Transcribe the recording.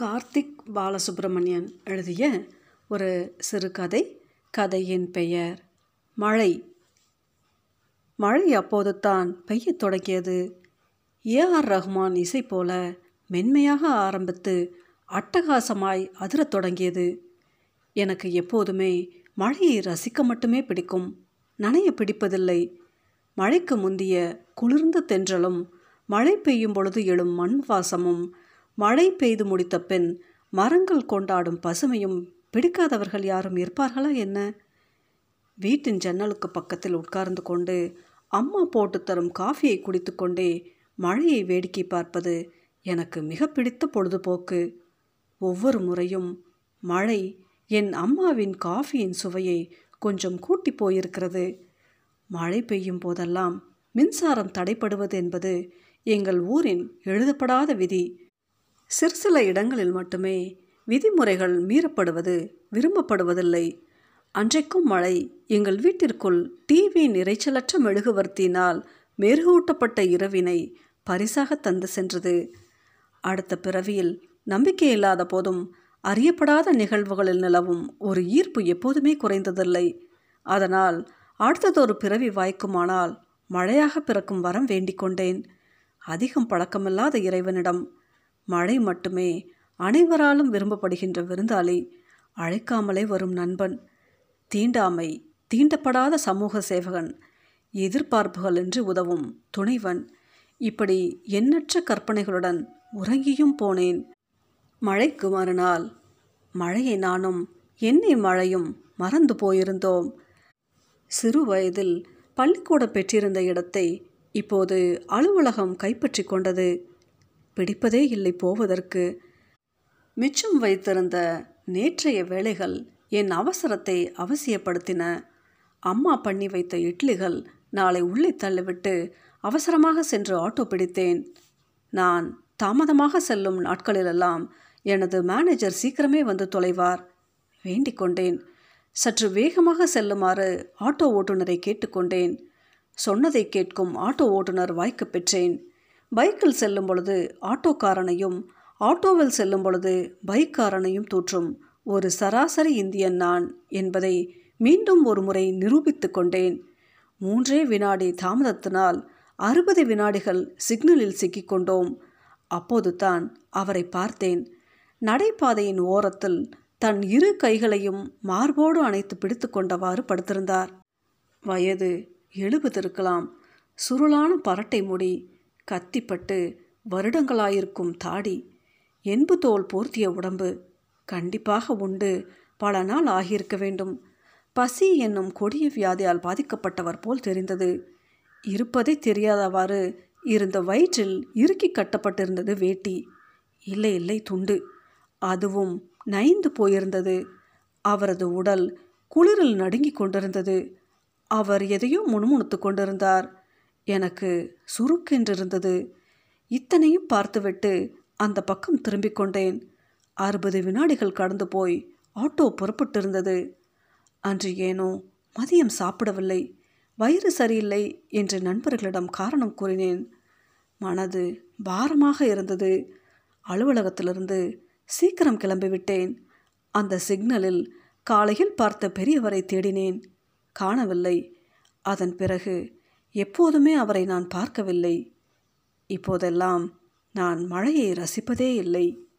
கார்த்திக் பாலசுப்ரமணியன் எழுதிய ஒரு சிறுகதை கதையின் பெயர் மழை. மழை அப்போது தான் பெய்யத் தொடங்கியது. ஏஆர் ரஹ்மான் இசை போல மென்மையாக ஆரம்பித்து அட்டகாசமாய் அதிரத் தொடங்கியது. எனக்கு எப்போதுமே மழையை ரசிக்க மட்டுமே பிடிக்கும் நனைய பிடிப்பதில்லை. மழைக்கு முந்திய குளிர்ந்த தென்றலும் மழை பெய்யும் பொழுது எழும் மண் வாசமும் மழை பெய்து முடித்த பின் மரங்கள் கொண்டாடும் பசுமையும் பிடிக்காதவர்கள் யாரும் இருப்பார்களா என்ன? வீட்டின் ஜன்னலுக்கு பக்கத்தில் உட்கார்ந்து கொண்டு அம்மா போட்டு தரும் காஃபியை குடித்துக்கொண்டே மழையை வேடிக்கை பார்ப்பது எனக்கு மிக பிடித்த பொழுதுபோக்கு. ஒவ்வொரு முறையும் மழை என் அம்மாவின் காஃபியின் சுவையை கொஞ்சம் கூட்டி போயிருக்கிறது. மழை பெய்யும் போதெல்லாம் மின்சாரம் தடைப்படுவது என்பது எங்கள் ஊரின் எழுதப்படாத விதி. சிறு சில இடங்களில் மட்டுமே விதிமுறைகள் மீறப்படுவது விரும்பப்படுவதில்லை. அன்றைக்கும் மழை எங்கள் வீட்டிற்குள் டிவி நிறைச்சலற்ற மெழுகுவர்த்தியினால் மெருகூட்டப்பட்ட இரவினை பரிசாக தந்து சென்றது. அடுத்த பிறவியில் நம்பிக்கை இல்லாத போதும் அறியப்படாத நிகழ்வுகளில் நிலவும் ஒரு ஈர்ப்பு எப்போதுமே குறைந்ததில்லை. அதனால் அடுத்ததொரு பிறவி வாய்க்குமானால் மழையாக பிறக்கும் வரம் வேண்டிக் கொண்டேன் அதிகம் பழக்கமில்லாத இறைவனிடம் மழை மட்டுமே அனைவராலும் விரும்பப்படுகின்ற விருந்தாளி அழைக்காமலே வரும் நண்பன். தீண்டாமை தீண்டப்படாத சமூக சேவகன் எதிர்பார்ப்புகள் என்று உதவும் துணைவன். இப்படி எண்ணற்ற கற்பனைகளுடன் உறங்கியும் போனேன். மழைக்கு மறுநாள் மழையை நானும் என்னை மழையும் மறந்து போயிருந்தோம். சிறு வயதில் பள்ளிக்கூடம் பெற்றிருந்த இடத்தை இப்போது அலுவலகம் கைப்பற்றி கொண்டது. பிடிப்பதே இல்லை போவதற்கு. மிச்சம் வைத்திருந்த நேற்றைய வேலைகள் என் அவசரத்தை அவசியப்படுத்தின. அம்மா பண்ணி வைத்த இட்லிகள் நாளை உள்ளே தள்ளிவிட்டு அவசரமாக சென்று ஆட்டோ பிடித்தேன். நான் தாமதமாக செல்லும் நாட்களிலெல்லாம் எனது மேனேஜர் சீக்கிரமே வந்து தொலைவார். வேண்டிக் கொண்டேன். சற்று வேகமாக செல்லுமாறு ஆட்டோ ஓட்டுநரை கேட்டுக்கொண்டேன் சொன்னதை கேட்கும் ஆட்டோ ஓட்டுநர் வாய்க்கு பெற்றேன். பைக்கில் செல்லும் பொழுது ஆட்டோக்காரனையும் ஆட்டோவில் செல்லும் பொழுது பைக்காரனையும் தூற்றும் ஒரு சராசரி இந்தியன் நான் என்பதை மீண்டும் ஒரு முறை நிரூபித்து கொண்டேன். மூன்றே வினாடி தாமதத்தினால் அறுபது வினாடிகள் சிக்னலில் சிக்கிக்கொண்டோம் அப்போது தான் அவரை பார்த்தேன். நடைபாதையின் ஓரத்தில் தன் இரு கைகளையும் மார்போடு அணைத்து பிடித்து கொண்டவாறு படுத்திருந்தார். வயது எழுபது இருக்கலாம் சுருளான பரட்டை முடி கத்திப்பட்டு வருடங்களாயிருக்கும் தாடி. என்பு தோல் போர்த்திய உடம்பு கண்டிப்பாக உண்டு. பல நாள் ஆகியிருக்க வேண்டும். பசி என்னும் கொடிய வியாதியால் பாதிக்கப்பட்டவர் போல் தெரிந்தது. இருப்பதை தெரியாதவாறு இருந்த வயிற்றில் இறுக்கி கட்டப்பட்டிருந்தது வேட்டி. இல்லை இல்லை துண்டு. அதுவும் நைந்து போயிருந்தது. அவரது உடல் குளிரில் நடுங்கிக் கொண்டிருந்தது. அவர் எதையோ முணுமுணுத்து கொண்டிருந்தார். எனக்கு சுருக்கென்றிருந்தது இத்தனையும் பார்த்துவிட்டு அந்த பக்கம் திரும்பிக் கொண்டேன். அறுபது வினாடிகள் கடந்து போய் ஆட்டோ புறப்பட்டிருந்தது. அன்று ஏனோ மதியம் சாப்பிடவில்லை. வயிறு சரியில்லை என்று நண்பர்களிடம் காரணம் கூறினேன். மனது பாரமாக இருந்தது. அலுவலகத்திலிருந்து சீக்கிரம் கிளம்பிவிட்டேன். அந்த சிக்னலில் காலையில் பார்த்த பெரியவரை தேடினேன். காணவில்லை. அதன் பிறகு எப்போதுமே அவரை நான் பார்க்கவில்லை. இப்போதெல்லாம் நான் மழையை ரசிப்பதே இல்லை.